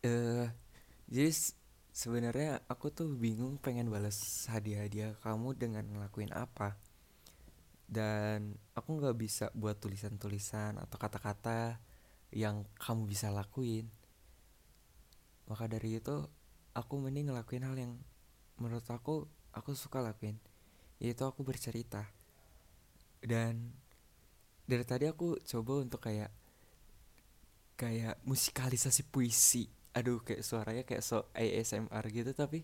Eh, jadi sebenarnya aku tuh bingung pengen balas hadiah-hadiah kamu dengan ngelakuin apa. Dan aku nggak bisa buat tulisan-tulisan atau kata-kata yang kamu bisa lakuin. Maka dari itu, aku mending ngelakuin hal yang menurut aku aku suka lakuin, yaitu aku bercerita. Dan dari tadi aku coba untuk kayak kayak musikalisasi puisi. Aduh, kayak suaranya kayak so ASMR gitu, tapi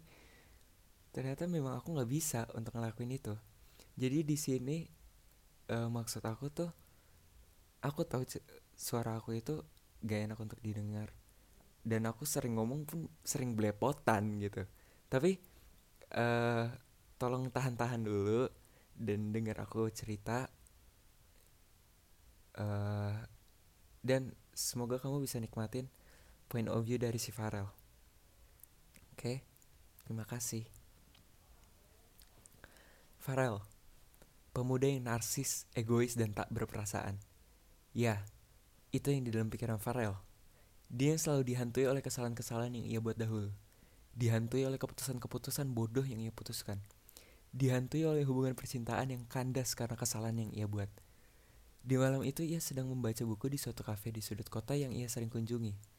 ternyata memang aku nggak bisa untuk ngelakuin itu. Jadi di sini eh, maksud aku tuh, aku tahu suara aku itu gak enak untuk didengar. Dan aku sering ngomong pun sering belepotan gitu. Tapi eh tolong tahan-tahan dulu dan dengar aku cerita eh dan semoga kamu bisa nikmatin point of view dari si Farel. Oke, terima kasih. Farel, pemuda yang narsis, egois dan tak berperasaan. Ya, itu yang di dalam pikiran Farel. Dia yang selalu dihantui oleh kesalahan-kesalahan yang ia buat dahulu. Dihantui oleh keputusan-keputusan bodoh yang ia putuskan. Dihantui oleh hubungan percintaan yang kandas karena kesalahan yang ia buat. Di malam itu ia sedang membaca buku di suatu kafe di sudut kota yang ia sering kunjungi.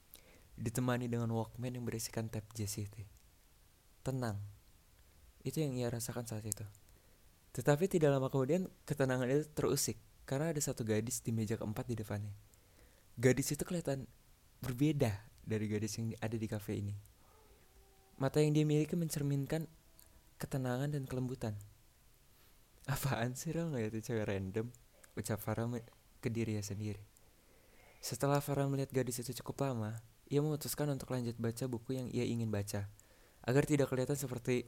Ditemani dengan Walkman yang berisikan tape JCT. Tenang. Itu yang ia rasakan saat itu. Tetapi tidak lama kemudian ketenangan itu terusik karena ada satu gadis di meja keempat di depannya. Gadis itu kelihatan berbeda dari gadis yang ada di kafe ini. Mata yang dia miliki mencerminkan ketenangan dan kelembutan. Apaan sih ngeliat itu cewek random? Ucap Farah ke dirinya sendiri. Setelah Farah melihat gadis itu cukup lama, ia memutuskan untuk lanjut baca buku yang ia ingin baca. Agar tidak kelihatan seperti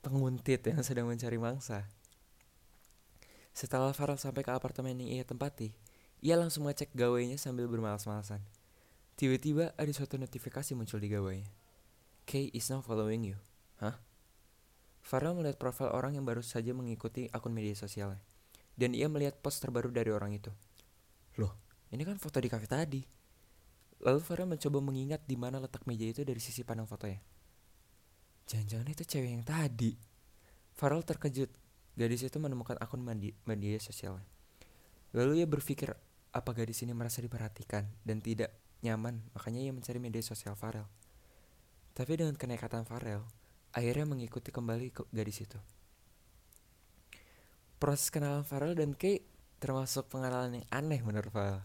penguntit yang sedang mencari mangsa. Setelah Farah sampai ke apartemen yang ia tempati, ia langsung ngecek gawainya sambil bermalas-malasan. Tiba-tiba ada suatu notifikasi muncul di gawainya. Kay is now following you. Hah? Farah melihat profil orang yang baru saja mengikuti akun media sosialnya. Dan ia melihat post terbaru dari orang itu. Loh, ini kan foto di kafe tadi. Lalu Farah mencoba mengingat di mana letak meja itu dari sisi pandang fotonya. Jangan-jangan itu cewek yang tadi. Farel terkejut. Gadis itu menemukan akun mandi- media sosialnya. Lalu ia berpikir apa gadis ini merasa diperhatikan dan tidak nyaman, makanya ia mencari media sosial Farel. Tapi dengan kenekatan Farel, akhirnya mengikuti kembali ke gadis itu. Proses kenalan Farel dan Kay termasuk pengenalan yang aneh menurut Farel.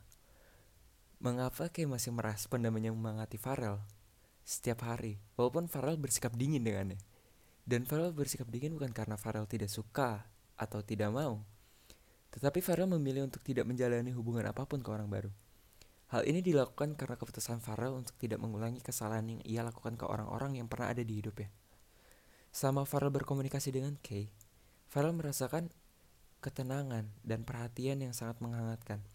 Mengapa Kay masih merespon dan menyemangati Farel setiap hari, walaupun Farel bersikap dingin dengannya. Dan Farel bersikap dingin bukan karena Farel tidak suka atau tidak mau, tetapi Farel memilih untuk tidak menjalani hubungan apa pun ke orang baru. Hal ini dilakukan karena keputusan Farel untuk tidak mengulangi kesalahan yang ia lakukan ke orang-orang yang pernah ada di hidupnya. Selama Farel berkomunikasi dengan Kay, Farel merasakan ketenangan dan perhatian yang sangat menghangatkan.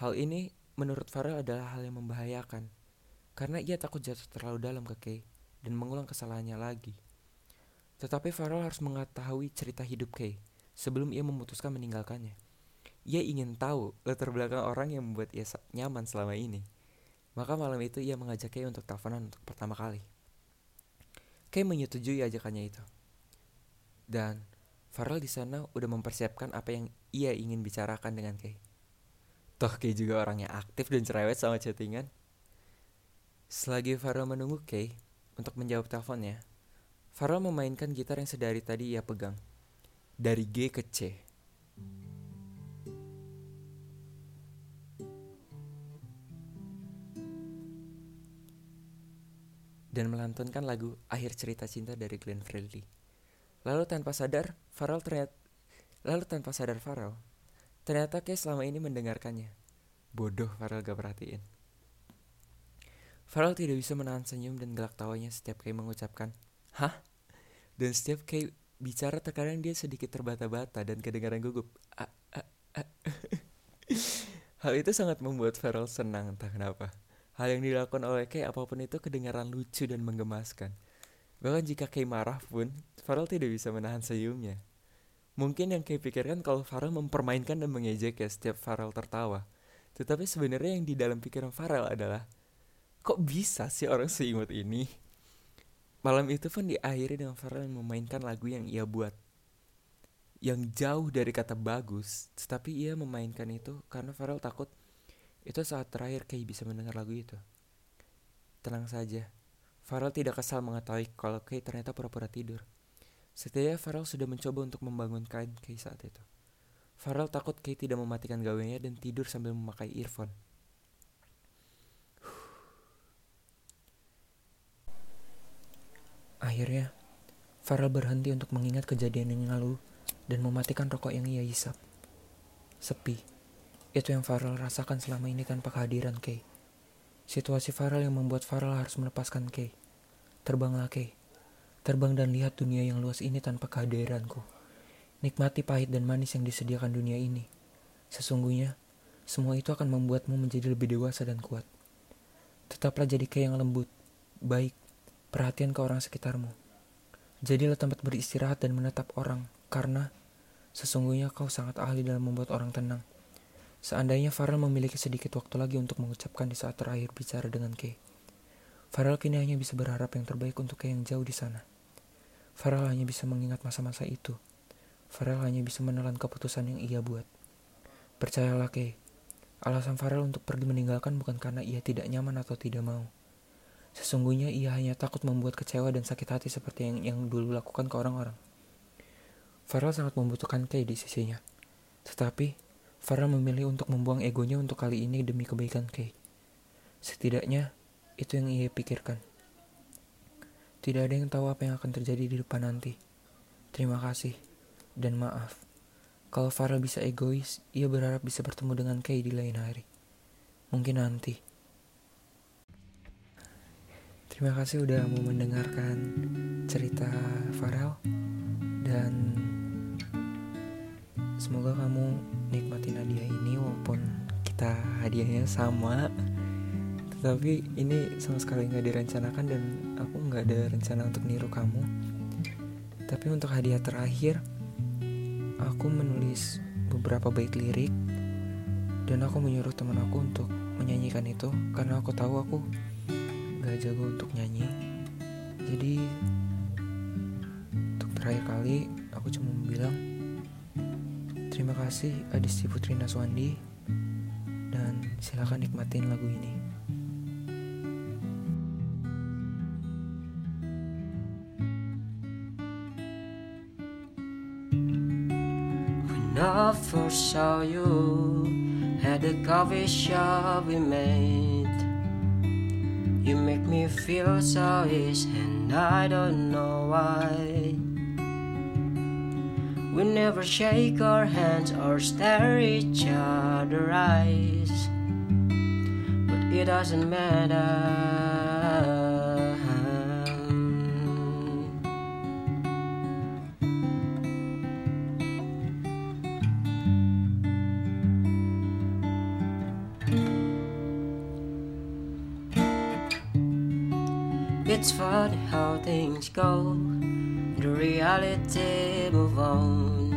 Hal ini menurut Farel adalah hal yang membahayakan karena ia takut jatuh terlalu dalam ke Kay dan mengulang kesalahannya lagi. Tetapi Farel harus mengetahui cerita hidup Kay sebelum ia memutuskan meninggalkannya. Ia ingin tahu latar belakang orang yang membuat ia nyaman selama ini. Maka malam itu ia mengajak Kay untuk teleponan untuk pertama kali. Kay menyetujui ajakannya itu. Dan Farel di sana udah mempersiapkan apa yang ia ingin bicarakan dengan Kay. Toh Kay juga orangnya aktif dan cerewet sama chattingan. Selagi Farel menunggu Kay untuk menjawab teleponnya, Farel memainkan gitar yang sedari tadi ia pegang. Dari G ke C. Dan melantunkan lagu Akhir Cerita Cinta dari Glenn Fredly. Lalu tanpa sadar, Farel ternyata Lalu tanpa sadar Farel, ternyata Kay selama ini mendengarkannya. Bodoh Farel gak perhatiin. Farel tidak bisa menahan senyum dan gelak tawanya setiap Kay mengucapkan, Hah? Dan setiap Kay bicara terkadang dia sedikit terbata-bata dan kedengaran gugup. "Ah, ah, ah." Hal itu sangat membuat Farel senang entah kenapa. Hal yang dilakukan oleh Kay apa pun itu kedengaran lucu dan menggemaskan. Bahkan jika Kay marah pun, Farel tidak bisa menahan senyumnya. Mungkin yang Kay pikirkan kalau Farel mempermainkan dan mengejek ya setiap Farel tertawa. Tetapi sebenarnya yang di dalam pikiran Farel adalah, kok bisa sih orang seimut ini? Malam itu pun diakhiri dengan Farel yang memainkan lagu yang ia buat. Yang jauh dari kata bagus tetapi ia memainkan itu karena Farel takut itu saat terakhir Kay bisa mendengar lagu itu. Tenang saja Farel tidak kesal mengetahui kalau Kay ternyata pura-pura tidur setidaknya Farel sudah mencoba untuk membangunkan Kay saat itu Farel takut Kay tidak mematikan gawainya dan tidur sambil memakai earphone Akhirnya, Farel berhenti untuk mengingat kejadian yang lalu dan mematikan rokok yang ia hisap. Sepi. Itu yang Farel rasakan selama ini tanpa kehadiran Kay. Situasi Farel yang membuat Farel harus melepaskan Kay. Terbanglah Kay. Terbang dan lihat dunia yang luas ini tanpa kehadiranku. Nikmati pahit dan manis yang disediakan dunia ini. Sesungguhnya, semua itu akan membuatmu menjadi lebih dewasa dan kuat. Tetaplah jadi Kay yang lembut, baik, perhatian ke orang sekitarmu. Jadilah tempat beristirahat dan menetap orang, karena sesungguhnya kau sangat ahli dalam membuat orang tenang. Seandainya Farel memiliki sedikit waktu lagi untuk mengucapkan di saat terakhir bicara dengan Kay. Farel kini hanya bisa berharap yang terbaik untuk Kay yang jauh di sana. Farel hanya bisa mengingat masa-masa itu. Farel hanya bisa menelan keputusan yang ia buat. Percayalah Kay, alasan Farel untuk pergi meninggalkan bukan karena ia tidak nyaman atau tidak mau Sesungguhnya ia hanya takut membuat kecewa dan sakit hati seperti yang yang dulu lakukan ke orang-orang. Farel sangat membutuhkan Kay di sisinya. Tetapi, Farel memilih untuk membuang egonya untuk kali ini demi kebaikan Kay. Setidaknya, itu yang ia pikirkan. Tidak ada yang tahu apa yang akan terjadi di depan nanti. Terima kasih, dan maaf. Kalau Farel bisa egois, ia berharap bisa bertemu dengan Kay di lain hari. Mungkin nanti. Terima kasih udah mau mendengarkan cerita Farel dan semoga kamu nikmatin hadiah ini walaupun kita hadiahnya sama tetapi ini sama sekali nggak direncanakan dan aku nggak ada rencana untuk niru kamu. Tapi untuk hadiah terakhir aku menulis beberapa bait lirik dan aku menyuruh teman aku untuk menyanyikan itu karena aku tahu aku gak jago untuk nyanyi. Jadi untuk terakhir kali aku cuma bilang terima kasih Adisti Putri Naswandi dan silakan nikmatin lagu ini When I first saw you at the coffee shop we made. You make me feel so easy and I don't know why. We never shake our hands or stare each other eyes But it doesn't matter It's funny how things go. The reality move on.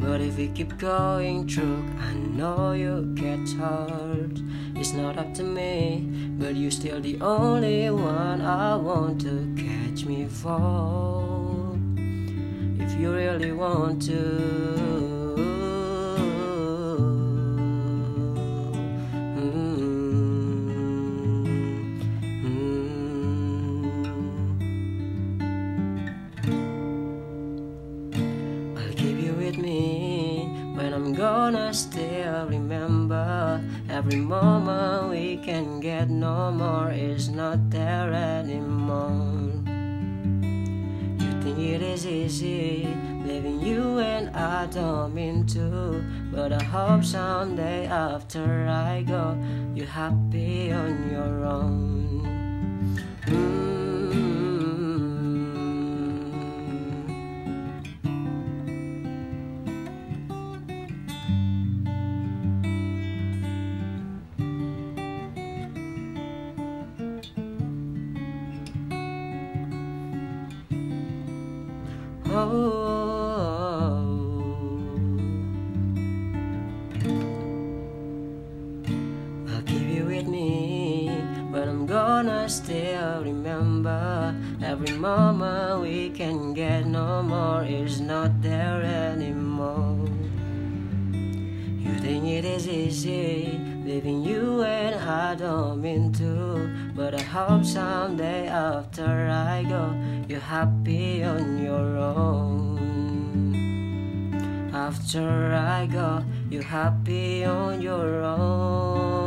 But if you keep going through, I know you get hurt. It's not up to me, but you're still the only one I want to catch me fall. If you really want to. Gonna still remember every moment we can get no more is not there anymore. You think it is easy leaving you and I don't mean to, but I hope someday after I go, you're happy on your Oh, I'll keep you with me but I'm gonna still remember every moment we can get no more is not there anymore. Is easy leaving you and I don't mean to, but I hope someday after I go, you're happy on your own. After I go, you're happy on your own.